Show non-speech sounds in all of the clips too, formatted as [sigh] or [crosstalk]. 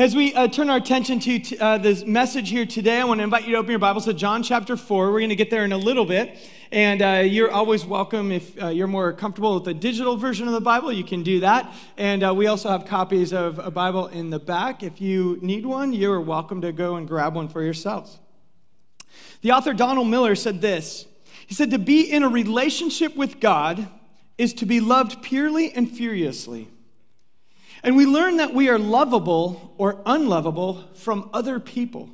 As we uh, turn our attention to uh, this message here today, I want to invite you to open your Bibles to John chapter 4. We're going to get there in a little bit. And uh, you're always welcome if uh, you're more comfortable with the digital version of the Bible, you can do that. And uh, we also have copies of a Bible in the back. If you need one, you're welcome to go and grab one for yourselves. The author Donald Miller said this He said, To be in a relationship with God is to be loved purely and furiously. And we learn that we are lovable or unlovable from other people.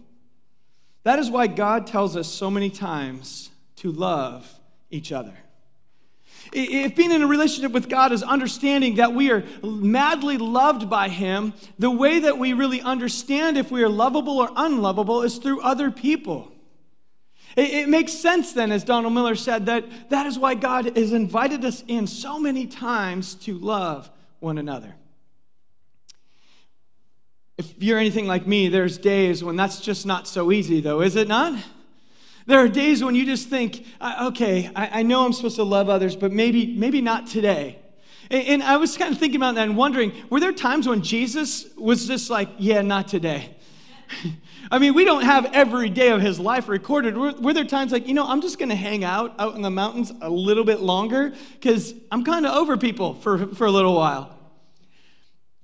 That is why God tells us so many times to love each other. If being in a relationship with God is understanding that we are madly loved by Him, the way that we really understand if we are lovable or unlovable is through other people. It, makes sense then, as Donald Miller said, that that is why God has invited us in so many times to love one another. If you're anything like me, there's days when that's just not so easy, though, is it not? There are days when you just think, okay, I, know I'm supposed to love others, but maybe, maybe not today. And, and I was kind of thinking about that and wondering, were there times when Jesus was just like, yeah, not today? [laughs] I mean, we don't have every day of his life recorded. Were, were there times like, you know, I'm just going to hang out out in the mountains a little bit longer because I'm kind of over people for, for a little while?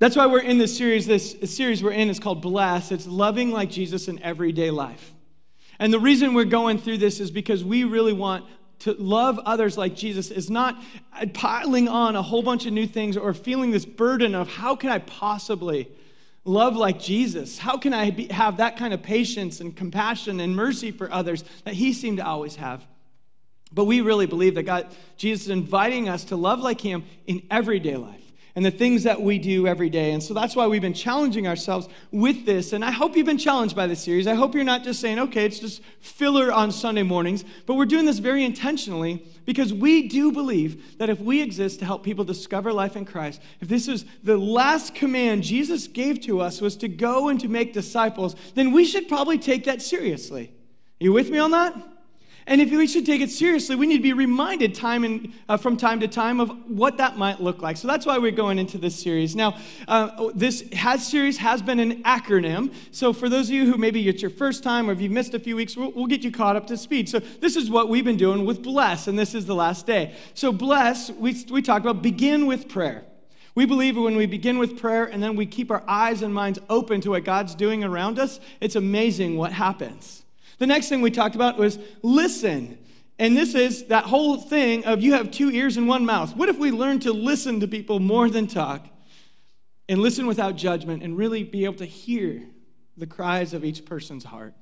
That's why we're in this series. This series we're in is called Bless. It's loving like Jesus in everyday life. And the reason we're going through this is because we really want to love others like Jesus is not piling on a whole bunch of new things or feeling this burden of how can I possibly love like Jesus? How can I be, have that kind of patience and compassion and mercy for others that he seemed to always have? But we really believe that God, Jesus is inviting us to love like him in everyday life and the things that we do every day. And so that's why we've been challenging ourselves with this. And I hope you've been challenged by this series. I hope you're not just saying, okay, it's just filler on Sunday mornings, but we're doing this very intentionally because we do believe that if we exist to help people discover life in Christ, if this is the last command Jesus gave to us was to go and to make disciples, then we should probably take that seriously. Are you with me on that? And if we should take it seriously, we need to be reminded time and, uh, from time to time of what that might look like. So that's why we're going into this series. Now, uh, this has series has been an acronym. So for those of you who maybe it's your first time or if you've missed a few weeks, we'll, we'll get you caught up to speed. So this is what we've been doing with Bless, and this is the last day. So Bless, we, we talked about begin with prayer. We believe when we begin with prayer and then we keep our eyes and minds open to what God's doing around us, it's amazing what happens. The next thing we talked about was listen. And this is that whole thing of you have two ears and one mouth. What if we learn to listen to people more than talk and listen without judgment and really be able to hear the cries of each person's heart?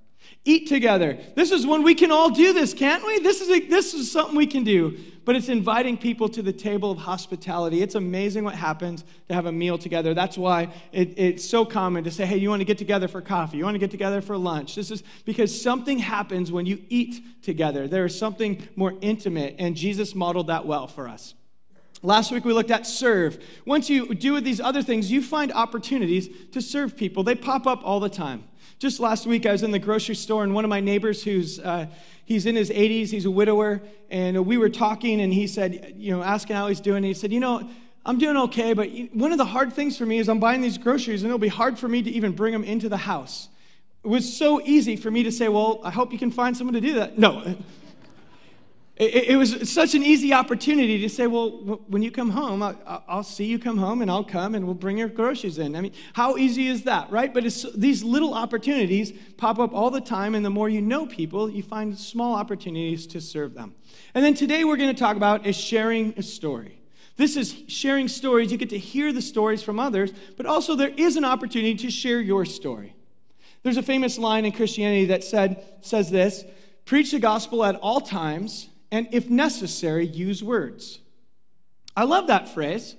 Eat together. This is when we can all do this, can't we? This is, a, this is something we can do. But it's inviting people to the table of hospitality. It's amazing what happens to have a meal together. That's why it, it's so common to say, hey, you want to get together for coffee? You want to get together for lunch? This is because something happens when you eat together. There is something more intimate, and Jesus modeled that well for us. Last week we looked at serve. Once you do these other things, you find opportunities to serve people. They pop up all the time. Just last week, I was in the grocery store, and one of my neighbors, who's uh, he's in his 80s, he's a widower, and we were talking, and he said, you know, asking how he's doing. And he said, you know, I'm doing okay, but one of the hard things for me is I'm buying these groceries, and it'll be hard for me to even bring them into the house. It was so easy for me to say, well, I hope you can find someone to do that. No, it, it, was such an easy opportunity to say, well, when you come home, I, will see you come home and I'll come and we'll bring your groceries in. I mean, how easy is that, right? But these little opportunities pop up all the time, and the more you know people, you find small opportunities to serve them. And then today we're going to talk about is sharing a story. This is sharing stories. You get to hear the stories from others, but also there is an opportunity to share your story. There's a famous line in Christianity that said, says this preach the gospel at all times and if necessary, use words. I love that phrase,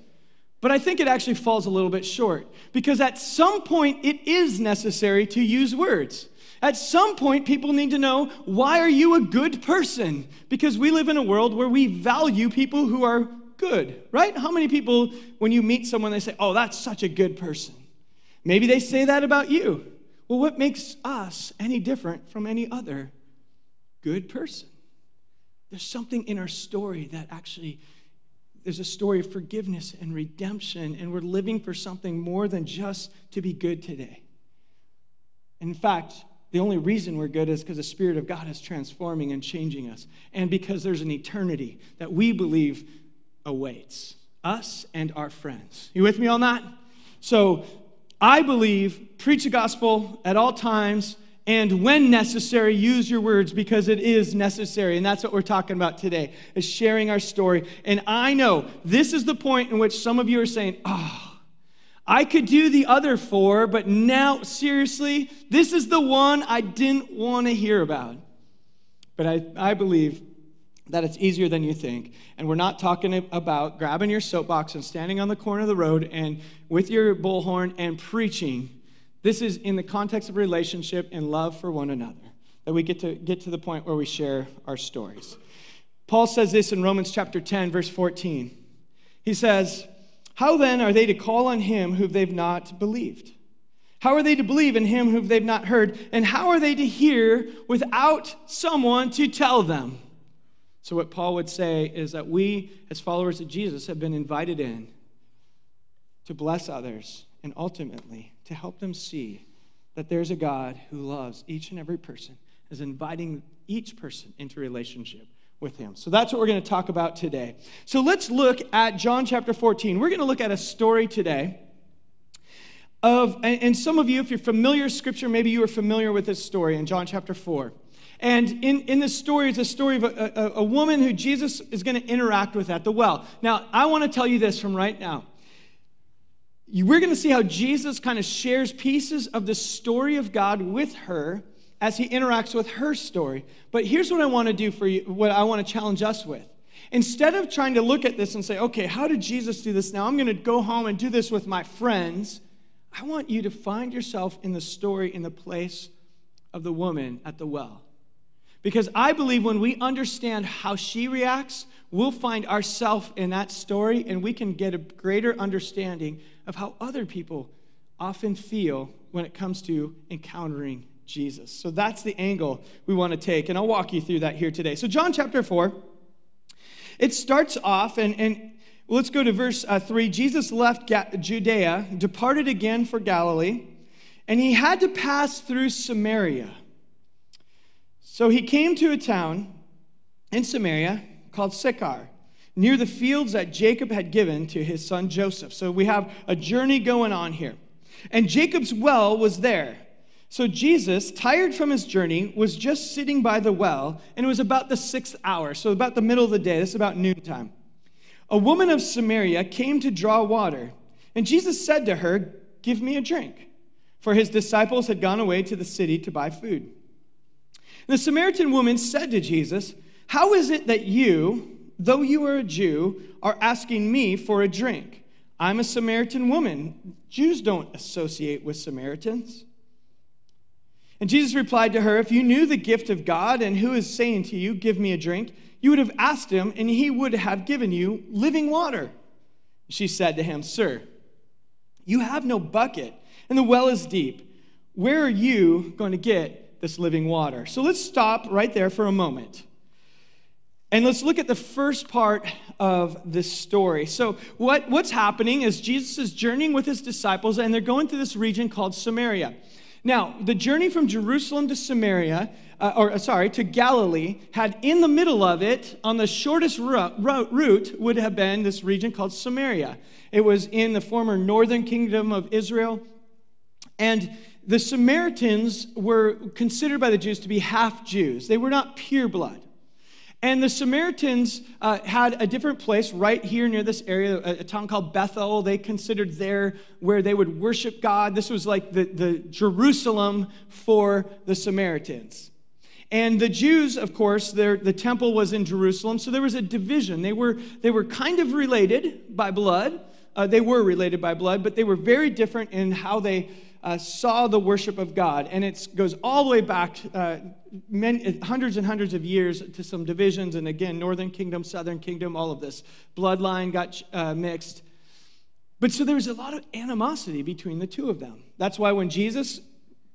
but I think it actually falls a little bit short because at some point it is necessary to use words. At some point, people need to know why are you a good person? Because we live in a world where we value people who are good, right? How many people, when you meet someone, they say, oh, that's such a good person? Maybe they say that about you. Well, what makes us any different from any other good person? There's something in our story that actually, there's a story of forgiveness and redemption, and we're living for something more than just to be good today. In fact, the only reason we're good is because the Spirit of God is transforming and changing us, and because there's an eternity that we believe awaits us and our friends. You with me on that? So, I believe preach the gospel at all times and when necessary use your words because it is necessary and that's what we're talking about today is sharing our story and i know this is the point in which some of you are saying oh I could do the other four, but now, seriously, this is the one I didn't want to hear about. But I, I believe that it's easier than you think. And we're not talking about grabbing your soapbox and standing on the corner of the road and with your bullhorn and preaching. This is in the context of relationship and love for one another that we get to get to the point where we share our stories. Paul says this in Romans chapter 10, verse 14. He says, how then are they to call on him who they've not believed? How are they to believe in him whom they've not heard? And how are they to hear without someone to tell them? So, what Paul would say is that we, as followers of Jesus, have been invited in to bless others and ultimately to help them see that there's a God who loves each and every person, is inviting each person into relationship with him. So that's what we're going to talk about today. So let's look at John chapter 14. We're going to look at a story today of, and some of you, if you're familiar with scripture, maybe you are familiar with this story in John chapter 4. And in, in this story, it's a story of a, a, a woman who Jesus is going to interact with at the well. Now, I want to tell you this from right now. We're going to see how Jesus kind of shares pieces of the story of God with her as he interacts with her story. But here's what I want to do for you, what I want to challenge us with. Instead of trying to look at this and say, okay, how did Jesus do this? Now I'm going to go home and do this with my friends. I want you to find yourself in the story in the place of the woman at the well. Because I believe when we understand how she reacts, we'll find ourselves in that story and we can get a greater understanding of how other people often feel when it comes to encountering Jesus. So that's the angle we want to take, and I'll walk you through that here today. So, John chapter 4, it starts off, and, and let's go to verse uh, 3. Jesus left Ga- Judea, departed again for Galilee, and he had to pass through Samaria. So he came to a town in Samaria called Sychar, near the fields that Jacob had given to his son Joseph. So we have a journey going on here. And Jacob's well was there. So Jesus, tired from his journey, was just sitting by the well, and it was about the sixth hour, so about the middle of the day. This is about noontime. A woman of Samaria came to draw water, and Jesus said to her, Give me a drink. For his disciples had gone away to the city to buy food. The Samaritan woman said to Jesus, How is it that you, though you are a Jew, are asking me for a drink? I'm a Samaritan woman. Jews don't associate with Samaritans. And Jesus replied to her, If you knew the gift of God and who is saying to you, Give me a drink, you would have asked him, and he would have given you living water. She said to him, Sir, you have no bucket, and the well is deep. Where are you going to get this living water? So let's stop right there for a moment. And let's look at the first part of this story. So, what, what's happening is Jesus is journeying with his disciples, and they're going to this region called Samaria. Now, the journey from Jerusalem to Samaria, uh, or uh, sorry, to Galilee, had in the middle of it, on the shortest route, would have been this region called Samaria. It was in the former northern kingdom of Israel. And the Samaritans were considered by the Jews to be half Jews, they were not pure blood. And the Samaritans uh, had a different place right here near this area, a, a, town called Bethel. They considered there where they would worship God. This was like the, the Jerusalem for the Samaritans. And the Jews, of course, their, the temple was in Jerusalem, so there was a division. They were, they were kind of related by blood. Uh, they were related by blood, but they were very different in how they uh, saw the worship of God. And it goes all the way back uh, many, hundreds and hundreds of years to some divisions. And again, Northern Kingdom, Southern Kingdom, all of this. Bloodline got uh, mixed. But so there was a lot of animosity between the two of them. That's why when Jesus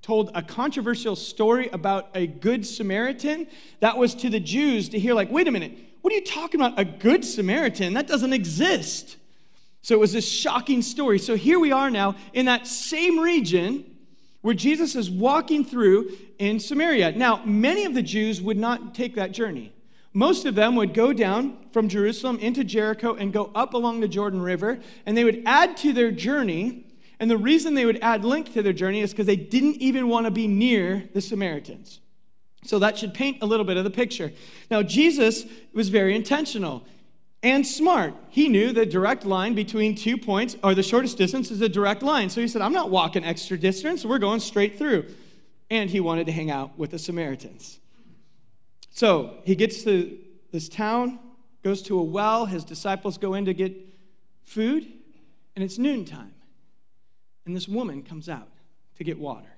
told a controversial story about a good Samaritan, that was to the Jews to hear, like, wait a minute, what are you talking about? A good Samaritan? That doesn't exist. So it was this shocking story. So here we are now in that same region where Jesus is walking through in Samaria. Now, many of the Jews would not take that journey. Most of them would go down from Jerusalem into Jericho and go up along the Jordan River, and they would add to their journey. And the reason they would add length to their journey is because they didn't even want to be near the Samaritans. So that should paint a little bit of the picture. Now, Jesus was very intentional and smart. He knew the direct line between two points, or the shortest distance, is a direct line. So he said, I'm not walking extra distance, we're going straight through. And he wanted to hang out with the Samaritans. So he gets to this town, goes to a well, his disciples go in to get food, and it's noontime. And this woman comes out to get water.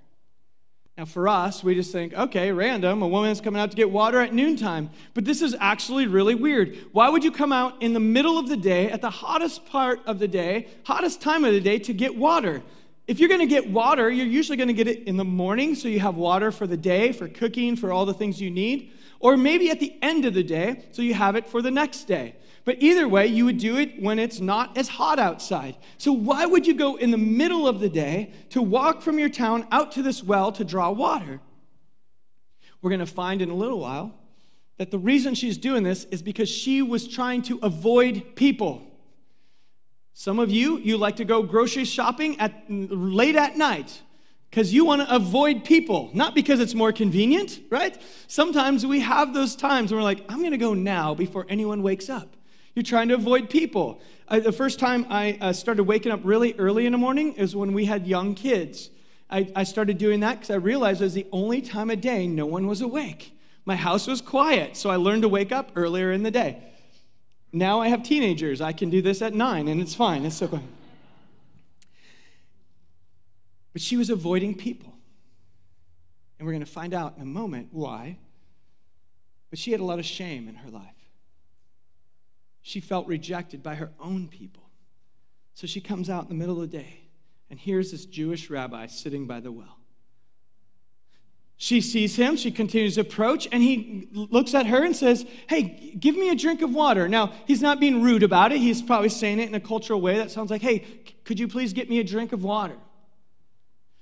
Now, for us, we just think, okay, random, a woman's coming out to get water at noontime. But this is actually really weird. Why would you come out in the middle of the day, at the hottest part of the day, hottest time of the day, to get water? If you're going to get water, you're usually going to get it in the morning, so you have water for the day, for cooking, for all the things you need. Or maybe at the end of the day, so you have it for the next day. But either way, you would do it when it's not as hot outside. So why would you go in the middle of the day to walk from your town out to this well to draw water? We're going to find in a little while that the reason she's doing this is because she was trying to avoid people. Some of you, you like to go grocery shopping at late at night because you want to avoid people, not because it's more convenient, right? Sometimes we have those times where we're like, I'm going to go now before anyone wakes up. You're trying to avoid people. I, the first time I uh, started waking up really early in the morning is when we had young kids. I, I started doing that because I realized it was the only time of day no one was awake. My house was quiet, so I learned to wake up earlier in the day. Now I have teenagers. I can do this at nine, and it's fine. It's so good. But she was avoiding people. And we're going to find out in a moment why. But she had a lot of shame in her life she felt rejected by her own people. So she comes out in the middle of the day, and here's this Jewish rabbi sitting by the well. She sees him, she continues to approach, and he looks at her and says, Hey, give me a drink of water. Now, he's not being rude about it. He's probably saying it in a cultural way that sounds like, Hey, could you please get me a drink of water?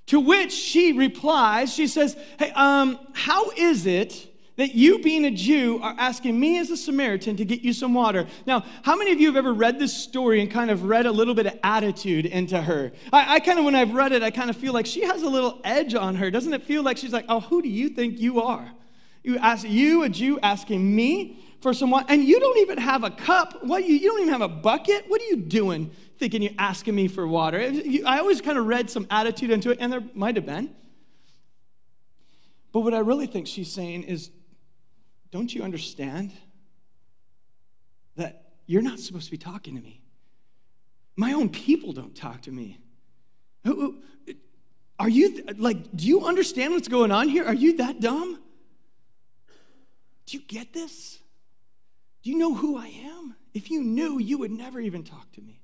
To which she replies, She says, Hey, um, how is it that you, being a Jew, are asking me as a Samaritan to get you some water. Now, how many of you have ever read this story and kind of read a little bit of attitude into her? I, I kind of, when I've read it, I kind of feel like she has a little edge on her. Doesn't it feel like she's like, oh, who do you think you are? You ask you, a Jew, asking me for some water, and you don't even have a cup. What you, you don't even have a bucket? What are you doing? Thinking you're asking me for water. I always kind of read some attitude into it, and there might have been. But what I really think she's saying is, don't you understand that you're not supposed to be talking to me? My own people don't talk to me. Are you, like, do you understand what's going on here? Are you that dumb? Do you get this? Do you know who I am? If you knew, you would never even talk to me.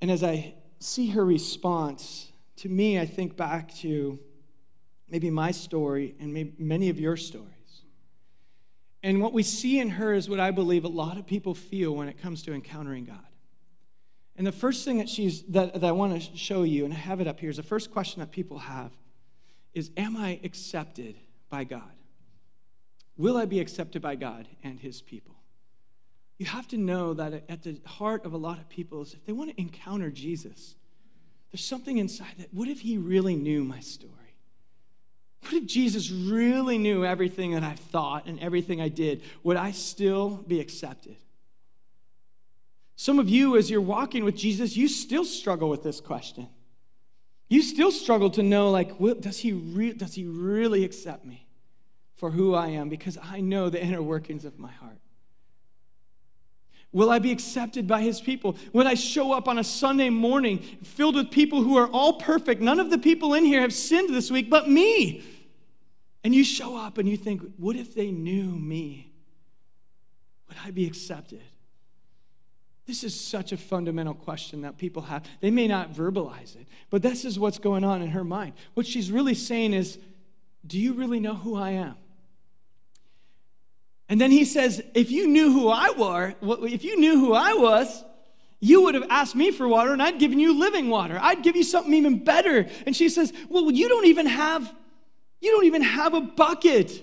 And as I see her response, to me, I think back to maybe my story and maybe many of your stories. And what we see in her is what I believe a lot of people feel when it comes to encountering God. And the first thing that she's that, that I want to show you, and I have it up here, is the first question that people have is Am I accepted by God? Will I be accepted by God and his people? You have to know that at the heart of a lot of people is if they want to encounter Jesus, there's something inside that, what if he really knew my story? What if Jesus really knew everything that I've thought and everything I did? Would I still be accepted? Some of you, as you're walking with Jesus, you still struggle with this question. You still struggle to know, like, does he, re- does he really accept me for who I am? Because I know the inner workings of my heart. Will I be accepted by his people? When I show up on a Sunday morning filled with people who are all perfect, none of the people in here have sinned this week but me. And you show up and you think, what if they knew me? Would I be accepted? This is such a fundamental question that people have. They may not verbalize it, but this is what's going on in her mind. What she's really saying is, Do you really know who I am? And then he says, if you knew who I were, if you knew who I was, You would have asked me for water, and I'd given you living water. I'd give you something even better. And she says, Well, you don't even have, you don't even have a bucket.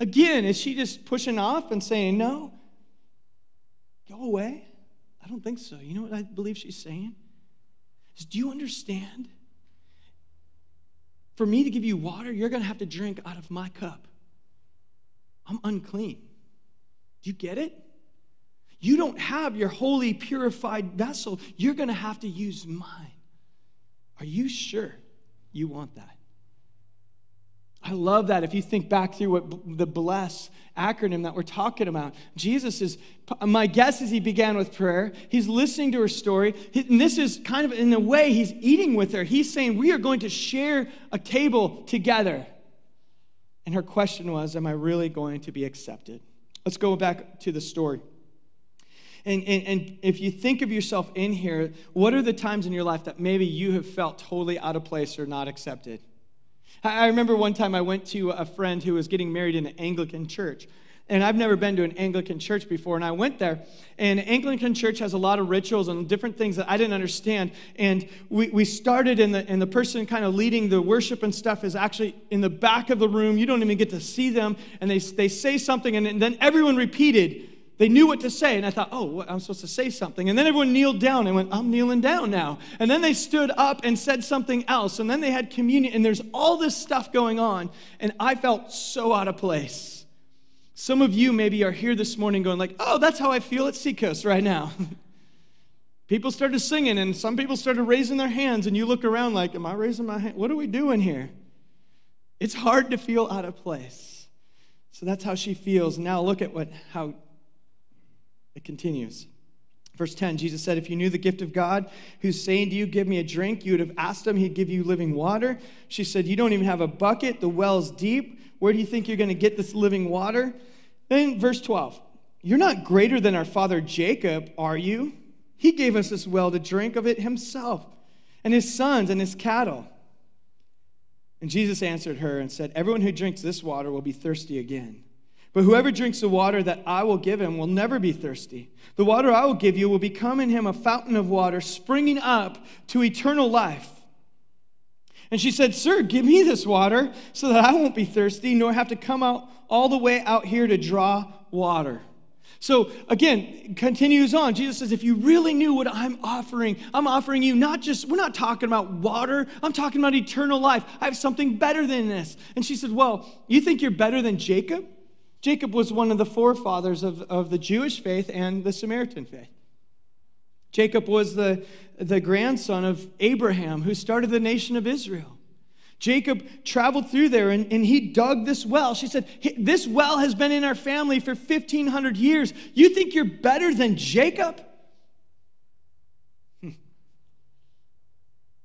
Again, is she just pushing off and saying, No? Go away? I don't think so. You know what I believe she's saying? Is do you understand? For me to give you water, you're going to have to drink out of my cup. I'm unclean. Do you get it? You don't have your holy, purified vessel. You're going to have to use mine. Are you sure you want that? I love that. If you think back through what the bless acronym that we're talking about, Jesus is, my guess is he began with prayer. He's listening to her story. And this is kind of, in a way, he's eating with her. He's saying, We are going to share a table together. And her question was, Am I really going to be accepted? Let's go back to the story. And, and, and if you think of yourself in here, what are the times in your life that maybe you have felt totally out of place or not accepted? I remember one time I went to a friend who was getting married in an Anglican church. And I've never been to an Anglican church before. And I went there, and Anglican church has a lot of rituals and different things that I didn't understand. And we, we started, and the, and the person kind of leading the worship and stuff is actually in the back of the room. You don't even get to see them. And they, they say something, and then everyone repeated they knew what to say, and I thought, oh, what, I'm supposed to say something. And then everyone kneeled down and went, I'm kneeling down now. And then they stood up and said something else. And then they had communion, and there's all this stuff going on. And I felt so out of place. Some of you maybe are here this morning going, like, oh, that's how I feel at Seacoast right now. [laughs] people started singing, and some people started raising their hands, and you look around like, am I raising my hand? What are we doing here? It's hard to feel out of place. So that's how she feels. Now look at what how it continues. Verse 10, Jesus said, If you knew the gift of God, who's saying to you, Give me a drink, you would have asked him, he'd give you living water. She said, You don't even have a bucket, the well's deep. Where do you think you're going to get this living water? Then, verse 12, You're not greater than our father Jacob, are you? He gave us this well to drink of it himself, and his sons and his cattle. And Jesus answered her and said, Everyone who drinks this water will be thirsty again. But whoever drinks the water that I will give him will never be thirsty. The water I will give you will become in him a fountain of water springing up to eternal life. And she said, Sir, give me this water so that I won't be thirsty, nor have to come out all the way out here to draw water. So again, continues on. Jesus says, if you really knew what I'm offering, I'm offering you not just, we're not talking about water, I'm talking about eternal life. I have something better than this. And she said, Well, you think you're better than Jacob? Jacob was one of the forefathers of, of the Jewish faith and the Samaritan faith. Jacob was the, the grandson of Abraham, who started the nation of Israel. Jacob traveled through there and, and he dug this well. She said, This well has been in our family for 1,500 years. You think you're better than Jacob? Hmm.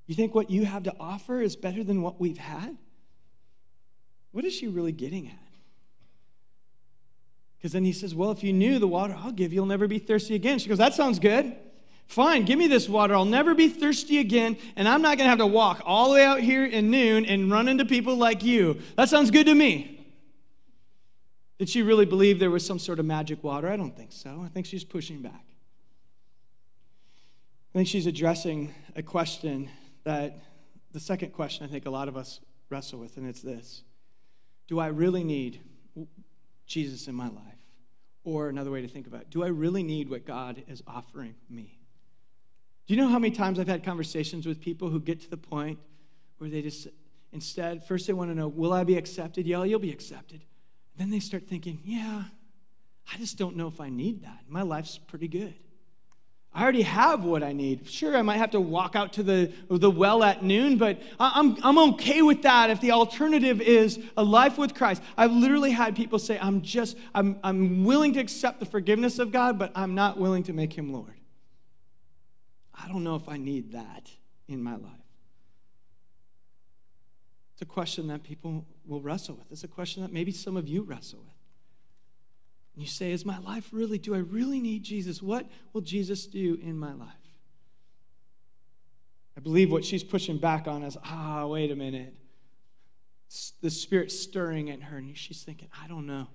You think what you have to offer is better than what we've had? What is she really getting at? Because then he says, Well, if you knew the water I'll give you, you'll never be thirsty again. She goes, That sounds good. Fine, give me this water. I'll never be thirsty again, and I'm not going to have to walk all the way out here in noon and run into people like you. That sounds good to me. Did she really believe there was some sort of magic water? I don't think so. I think she's pushing back. I think she's addressing a question that the second question I think a lot of us wrestle with, and it's this Do I really need Jesus in my life? Or another way to think about it, do I really need what God is offering me? Do you know how many times I've had conversations with people who get to the point where they just, instead, first they want to know, will I be accepted? Yeah, you'll be accepted. Then they start thinking, yeah, I just don't know if I need that. My life's pretty good. I already have what I need. Sure, I might have to walk out to the, the well at noon, but I'm, I'm okay with that if the alternative is a life with Christ. I've literally had people say, I'm just, I'm, I'm willing to accept the forgiveness of God, but I'm not willing to make him Lord. I don't know if I need that in my life. It's a question that people will wrestle with. It's a question that maybe some of you wrestle with. And you say, Is my life really, do I really need Jesus? What will Jesus do in my life? I believe what she's pushing back on is, ah, wait a minute. The Spirit stirring in her, and she's thinking, I don't know.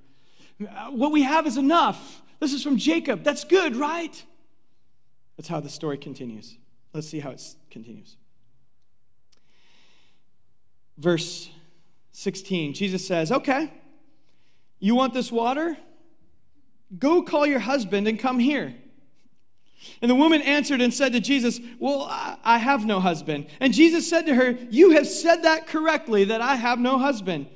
What we have is enough. This is from Jacob. That's good, right? That's how the story continues. Let's see how it continues. Verse 16, Jesus says, Okay, you want this water? Go call your husband and come here. And the woman answered and said to Jesus, Well, I have no husband. And Jesus said to her, You have said that correctly, that I have no husband,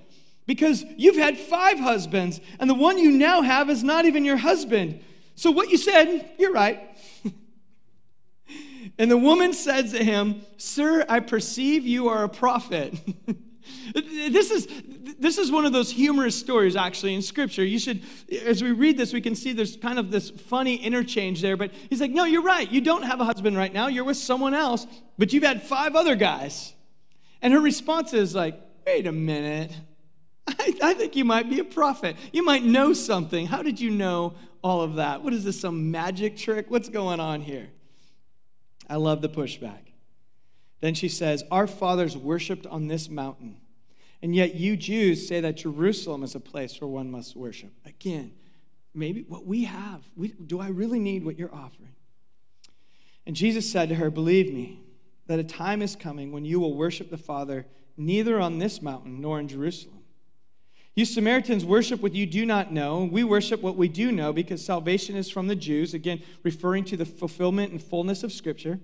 because you've had five husbands, and the one you now have is not even your husband. So what you said, you're right. [laughs] and the woman said to him, Sir, I perceive you are a prophet. [laughs] this is this is one of those humorous stories actually in scripture. You should as we read this we can see there's kind of this funny interchange there but he's like no you're right. You don't have a husband right now. You're with someone else but you've had five other guys. And her response is like wait a minute. I, I think you might be a prophet. You might know something. How did you know all of that? What is this some magic trick? What's going on here i love the pushback then she says, Our fathers worshiped on this mountain, and yet you Jews say that Jerusalem is a place where one must worship. Again, maybe what we have, we, do I really need what you're offering? And Jesus said to her, Believe me, that a time is coming when you will worship the Father neither on this mountain nor in Jerusalem. You Samaritans worship what you do not know. We worship what we do know because salvation is from the Jews, again, referring to the fulfillment and fullness of Scripture.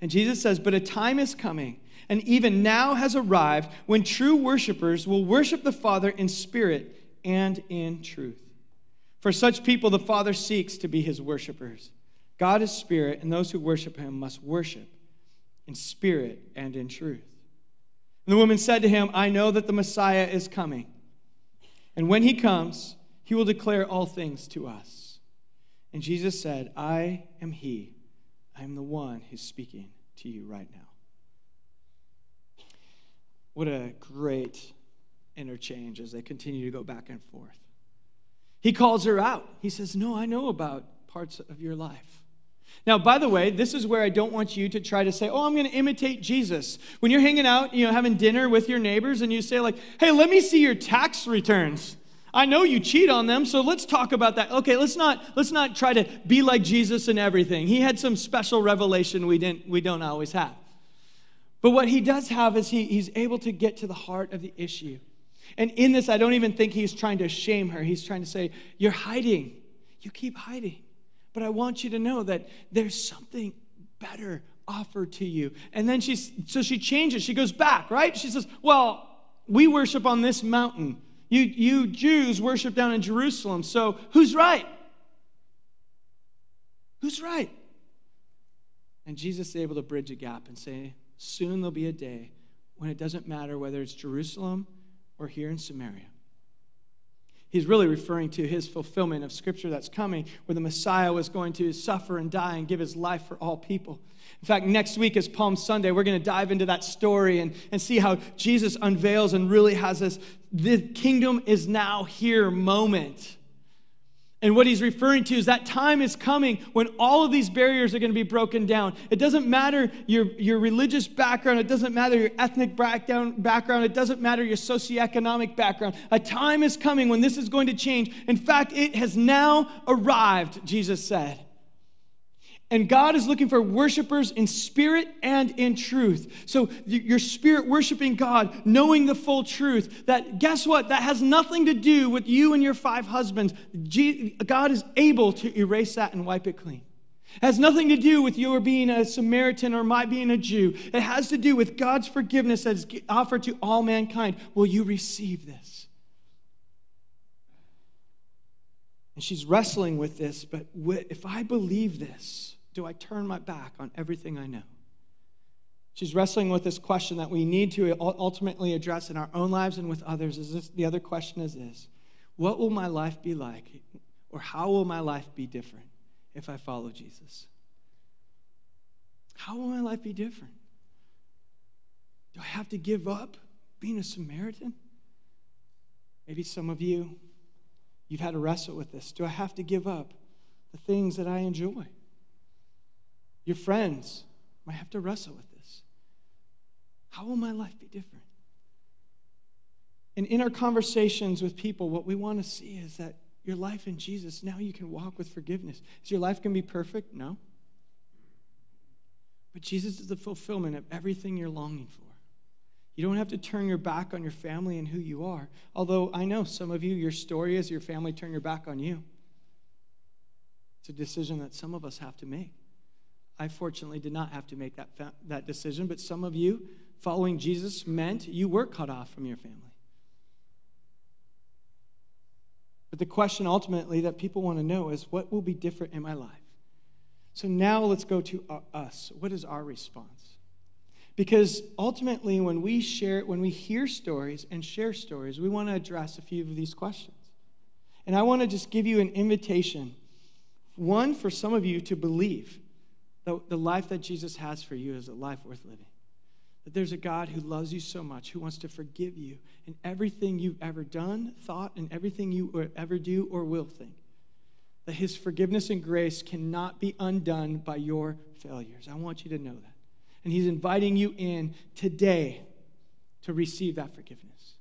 And Jesus says, But a time is coming, and even now has arrived, when true worshipers will worship the Father in spirit and in truth. For such people, the Father seeks to be his worshipers. God is spirit, and those who worship him must worship in spirit and in truth. And the woman said to him, I know that the Messiah is coming. And when he comes, he will declare all things to us. And Jesus said, I am he. I am the one who's speaking to you right now. What a great interchange as they continue to go back and forth. He calls her out. He says, No, I know about parts of your life. Now, by the way, this is where I don't want you to try to say, oh, I'm going to imitate Jesus. When you're hanging out, you know, having dinner with your neighbors and you say, like, hey, let me see your tax returns. I know you cheat on them, so let's talk about that. Okay, let's not let's not try to be like Jesus and everything. He had some special revelation we didn't we don't always have. But what he does have is he, he's able to get to the heart of the issue. And in this, I don't even think he's trying to shame her. He's trying to say, You're hiding. You keep hiding. But I want you to know that there's something better offered to you. And then she's so she changes. She goes back, right? She says, Well, we worship on this mountain. You, you Jews worship down in Jerusalem, so who's right? Who's right? And Jesus is able to bridge a gap and say, soon there'll be a day when it doesn't matter whether it's Jerusalem or here in Samaria. He's really referring to his fulfillment of scripture that's coming, where the Messiah was going to suffer and die and give his life for all people. In fact, next week is Palm Sunday. We're going to dive into that story and, and see how Jesus unveils and really has this the kingdom is now here moment. And what he's referring to is that time is coming when all of these barriers are going to be broken down. It doesn't matter your, your religious background, it doesn't matter your ethnic background, background, it doesn't matter your socioeconomic background. A time is coming when this is going to change. In fact, it has now arrived, Jesus said. And God is looking for worshipers in spirit and in truth. So your spirit worshiping God, knowing the full truth, that guess what? That has nothing to do with you and your five husbands. God is able to erase that and wipe it clean. It has nothing to do with your being a Samaritan or my being a Jew. It has to do with God's forgiveness that is offered to all mankind. Will you receive this? And she's wrestling with this, but if I believe this, do I turn my back on everything I know? She's wrestling with this question that we need to ultimately address in our own lives and with others. Is this the other question is this? What will my life be like or how will my life be different if I follow Jesus? How will my life be different? Do I have to give up being a Samaritan? Maybe some of you you've had to wrestle with this. Do I have to give up the things that I enjoy? Your friends might have to wrestle with this. How will my life be different? And in our conversations with people, what we want to see is that your life in Jesus, now you can walk with forgiveness. Is your life going to be perfect? No. But Jesus is the fulfillment of everything you're longing for. You don't have to turn your back on your family and who you are. Although I know some of you, your story is your family turn your back on you. It's a decision that some of us have to make. I fortunately did not have to make that, fa- that decision, but some of you, following Jesus meant you were cut off from your family. But the question ultimately that people want to know is what will be different in my life? So now let's go to us. What is our response? Because ultimately, when we share, when we hear stories and share stories, we want to address a few of these questions. And I want to just give you an invitation. One, for some of you to believe that the life that Jesus has for you is a life worth living. That there's a God who loves you so much, who wants to forgive you in everything you've ever done, thought, and everything you ever do or will think. That his forgiveness and grace cannot be undone by your failures. I want you to know that. And he's inviting you in today to receive that forgiveness.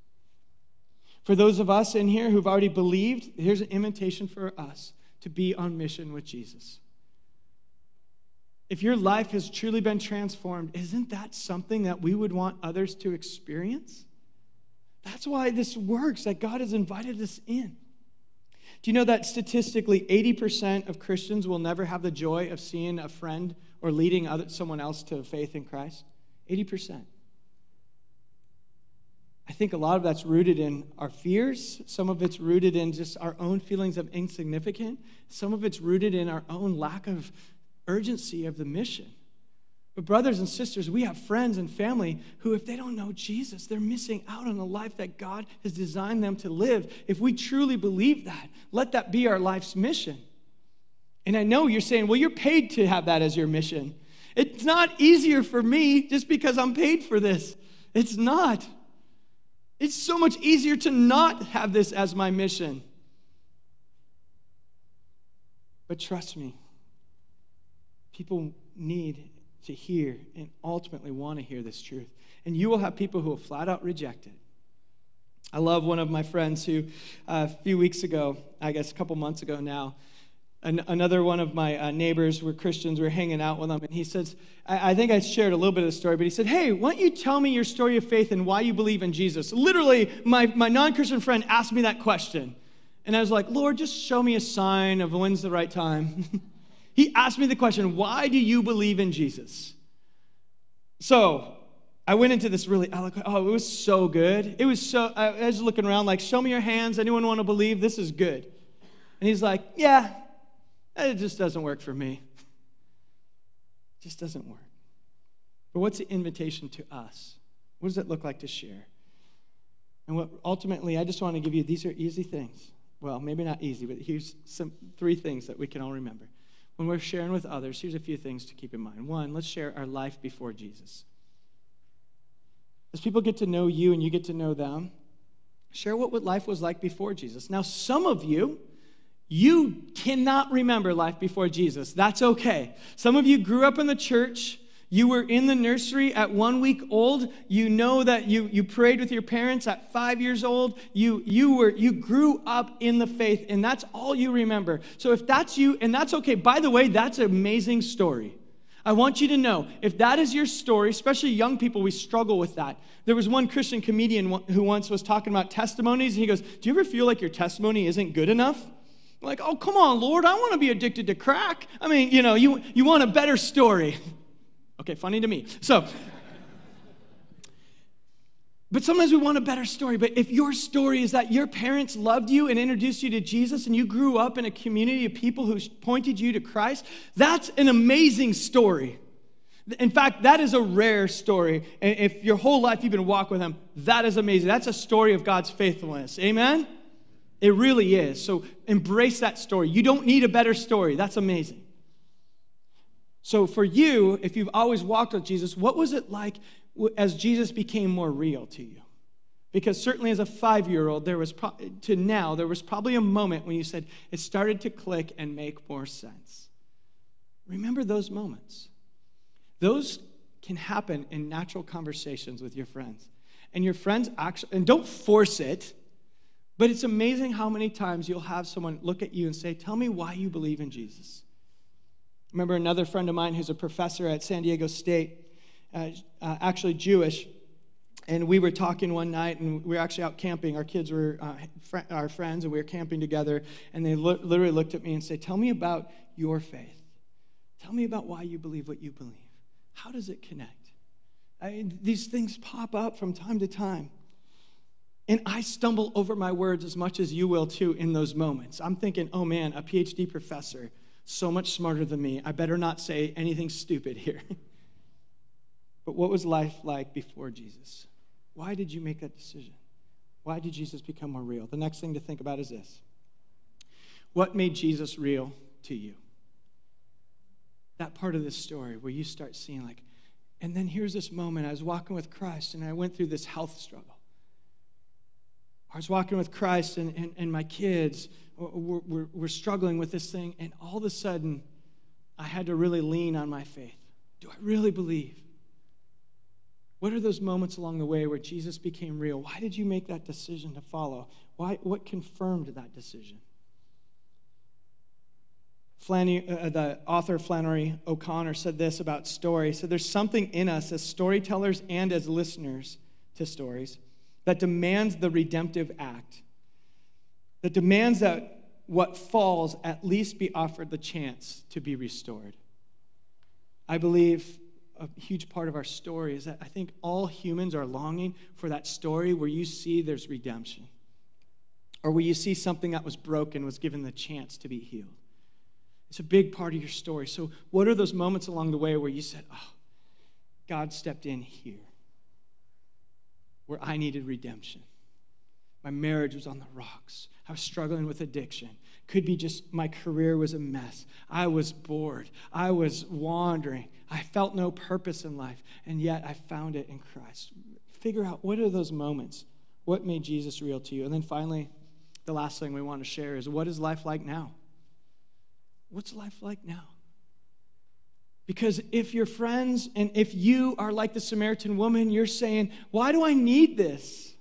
For those of us in here who've already believed, here's an invitation for us to be on mission with Jesus if your life has truly been transformed, isn't that something that we would want others to experience? That's why this works, that God has invited us in. Do you know that statistically 80% of Christians will never have the joy of seeing a friend or leading other, someone else to faith in Christ? 80%. I think a lot of that's rooted in our fears. Some of it's rooted in just our own feelings of insignificant. Some of it's rooted in our own lack of urgency of the mission. But, brothers and sisters, we have friends and family who, if they don't know Jesus, they're missing out on the life that God has designed them to live. If we truly believe that, let that be our life's mission. And I know you're saying, well, you're paid to have that as your mission. It's not easier for me just because I'm paid for this. It's not. It's so much easier to not have this as my mission. But trust me, People need to hear and ultimately want to hear this truth. And you will have people who will flat out reject it. I love one of my friends who, uh, a few weeks ago, I guess a couple months ago now, an, another one of my uh, neighbors were Christians. We are hanging out with them, and he says, I, I, think I shared a little bit of the story, but he said, Hey, why don't you tell me your story of faith and why you believe in Jesus? Literally, my, my non Christian friend asked me that question. And I was like, Lord, just show me a sign of when's the right time. [laughs] He asked me the question, Why do you believe in Jesus? So I went into this really eloquent, oh, it was so good. It was so, I was looking around like, Show me your hands. Anyone want to believe? This is good. And he's like, Yeah, it just doesn't work for me. It just doesn't work. But what's the invitation to us? What does it look like to share? And what ultimately, I just want to give you these are easy things. Well, maybe not easy, but here's some three things that we can all remember when we're sharing with others, here's a few things to keep in mind. One, let's share our life before Jesus. As people get to know you and you get to know them, share what life was like before Jesus. Now, some of you, you cannot remember life before Jesus. That's okay. Some of you grew up in the church you were in the nursery at one week old. You know that you, you prayed with your parents at five years old. You, you, were, you grew up in the faith, and that's all you remember. So if that's you, and that's okay, by the way, that's an amazing story. I want you to know if that is your story, especially young people, we struggle with that. There was one Christian comedian who once was talking about testimonies, and he goes, Do you ever feel like your testimony isn't good enough? like, oh, come on, Lord, I want to be addicted to crack. I mean, you know, you, you want a better story. [laughs] Okay, funny to me. So, but sometimes we want a better story. But if your story is that your parents loved you and introduced you to Jesus and you grew up in a community of people who pointed you to Christ, that's an amazing story. In fact, that is a rare story. If your whole life you've been walking with Him, that is amazing. That's a story of God's faithfulness. Amen? It really is. So embrace that story. You don't need a better story. That's amazing. So, for you, if you've always walked with Jesus, what was it like as Jesus became more real to you? Because certainly as a five year old, there was pro- to now, there was probably a moment when you said it started to click and make more sense. Remember those moments. Those can happen in natural conversations with your friends. And your friends actually, and don't force it, but it's amazing how many times you'll have someone look at you and say, Tell me why you believe in Jesus. Remember another friend of mine who's a professor at San Diego State, uh, uh, actually Jewish. And we were talking one night, and we were actually out camping. Our kids were uh, fr- our friends, and we were camping together. And they lo- literally looked at me and said, Tell me about your faith. Tell me about why you believe what you believe. How does it connect? I, these things pop up from time to time. And I stumble over my words as much as you will too in those moments. I'm thinking, oh man, a PhD professor, so much smarter than me. I better not say anything stupid here. [laughs] but what was life like before Jesus? Why did you make that decision? Why did Jesus become more real? The next thing to think about is this What made Jesus real to you? That part of the story where you start seeing, like, and then here's this moment I was walking with Christ and I went through this health struggle. I was walking with Christ and, and, and my kids were, were, were struggling with this thing, and all of a sudden, I had to really lean on my faith. Do I really believe? What are those moments along the way where Jesus became real? Why did you make that decision to follow? Why, what confirmed that decision? Flannery, uh, the author Flannery O'Connor said this about story. Said, There's something in us as storytellers and as listeners to stories that demands the redemptive act, that demands that what falls at least be offered the chance to be restored. I believe a huge part of our story is that I think all humans are longing for that story where you see there's redemption, or where you see something that was broken was given the chance to be healed. It's a big part of your story. So, what are those moments along the way where you said, Oh, God stepped in here? Where I needed redemption. My marriage was on the rocks. I was struggling with addiction. Could be just my career was a mess. I was bored. I was wandering. I felt no purpose in life, and yet I found it in Christ. Figure out what are those moments? What made Jesus real to you? And then finally, the last thing we want to share is what is life like now? What's life like now? Because if your friends and if you are like the Samaritan woman, you're saying, Why do I need this?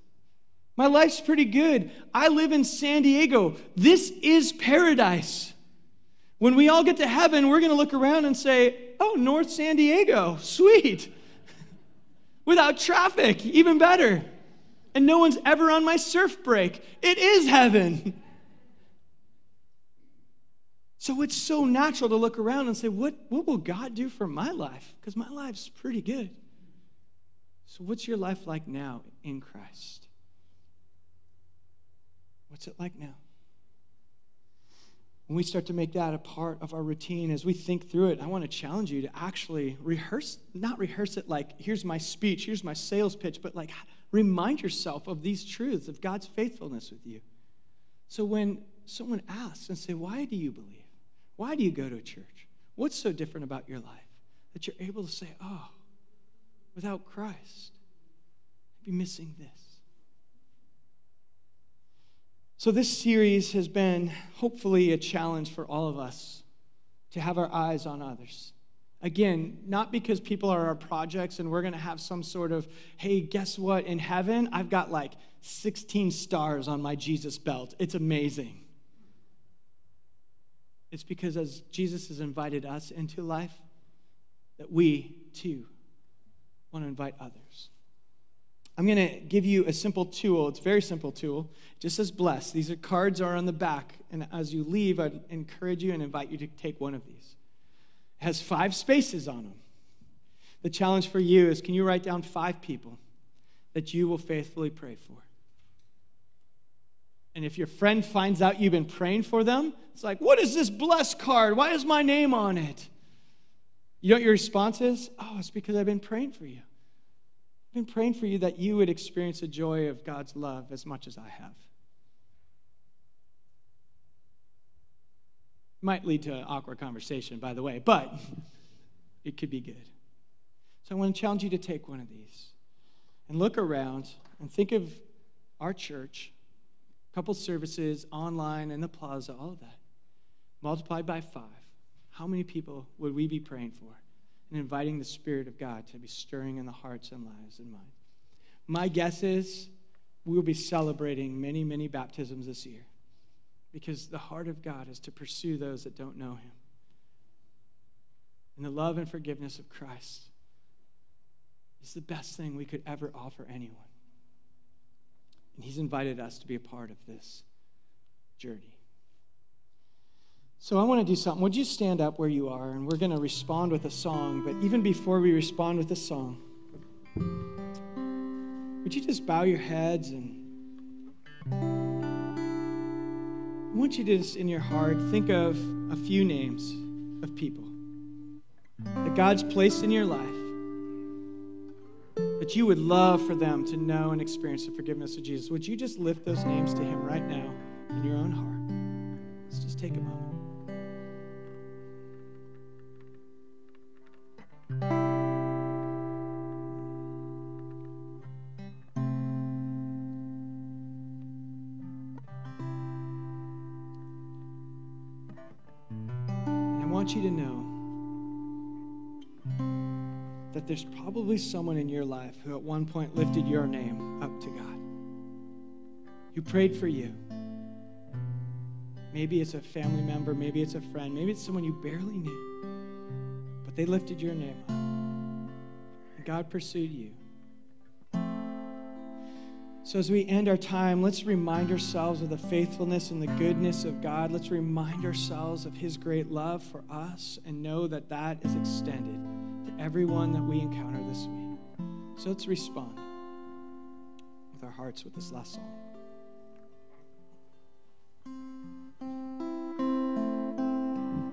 My life's pretty good. I live in San Diego. This is paradise. When we all get to heaven, we're going to look around and say, Oh, North San Diego, sweet. [laughs] Without traffic, even better. And no one's ever on my surf break. It is heaven. [laughs] So it's so natural to look around and say, what, what will God do for my life? Because my life's pretty good. So, what's your life like now in Christ? What's it like now? When we start to make that a part of our routine, as we think through it, I want to challenge you to actually rehearse, not rehearse it like, here's my speech, here's my sales pitch, but like remind yourself of these truths, of God's faithfulness with you. So when someone asks and say, why do you believe? Why do you go to a church? What's so different about your life that you're able to say, oh, without Christ, I'd be missing this? So, this series has been hopefully a challenge for all of us to have our eyes on others. Again, not because people are our projects and we're going to have some sort of, hey, guess what? In heaven, I've got like 16 stars on my Jesus belt. It's amazing. It's because as Jesus has invited us into life, that we too want to invite others. I'm going to give you a simple tool. It's a very simple tool. It just says bless. These are cards are on the back. And as you leave, I'd encourage you and invite you to take one of these. It has five spaces on them. The challenge for you is can you write down five people that you will faithfully pray for? And if your friend finds out you've been praying for them, it's like, what is this blessed card? Why is my name on it? You know what your response is? Oh, it's because I've been praying for you. I've been praying for you that you would experience the joy of God's love as much as I have. Might lead to an awkward conversation, by the way, but [laughs] it could be good. So I want to challenge you to take one of these and look around and think of our church couple services, online, in the plaza, all of that. Multiplied by five. How many people would we be praying for and inviting the Spirit of God to be stirring in the hearts and lives and minds? My guess is we'll be celebrating many, many baptisms this year because the heart of God is to pursue those that don't know Him. and the love and forgiveness of Christ is the best thing we could ever offer anyone. And He's invited us to be a part of this journey. So I want to do something. Would you stand up where you are? And we're going to respond with a song. But even before we respond with a song, would you just bow your heads and I want you to just in your heart think of a few names of people that God's placed in your life that you would love for them to know and experience the forgiveness of Jesus. Would you just lift those names to Him right now in your own heart? Let's just take a moment. Probably someone in your life who at one point lifted your name up to God, who prayed for you. Maybe it's a family member, maybe it's a friend, maybe it's someone you barely knew, but they lifted your name up. And God pursued you. So, as we end our time, let's remind ourselves of the faithfulness and the goodness of God. Let's remind ourselves of His great love for us and know that that is extended everyone that we encounter this week. So, let's respond with our hearts with this last song.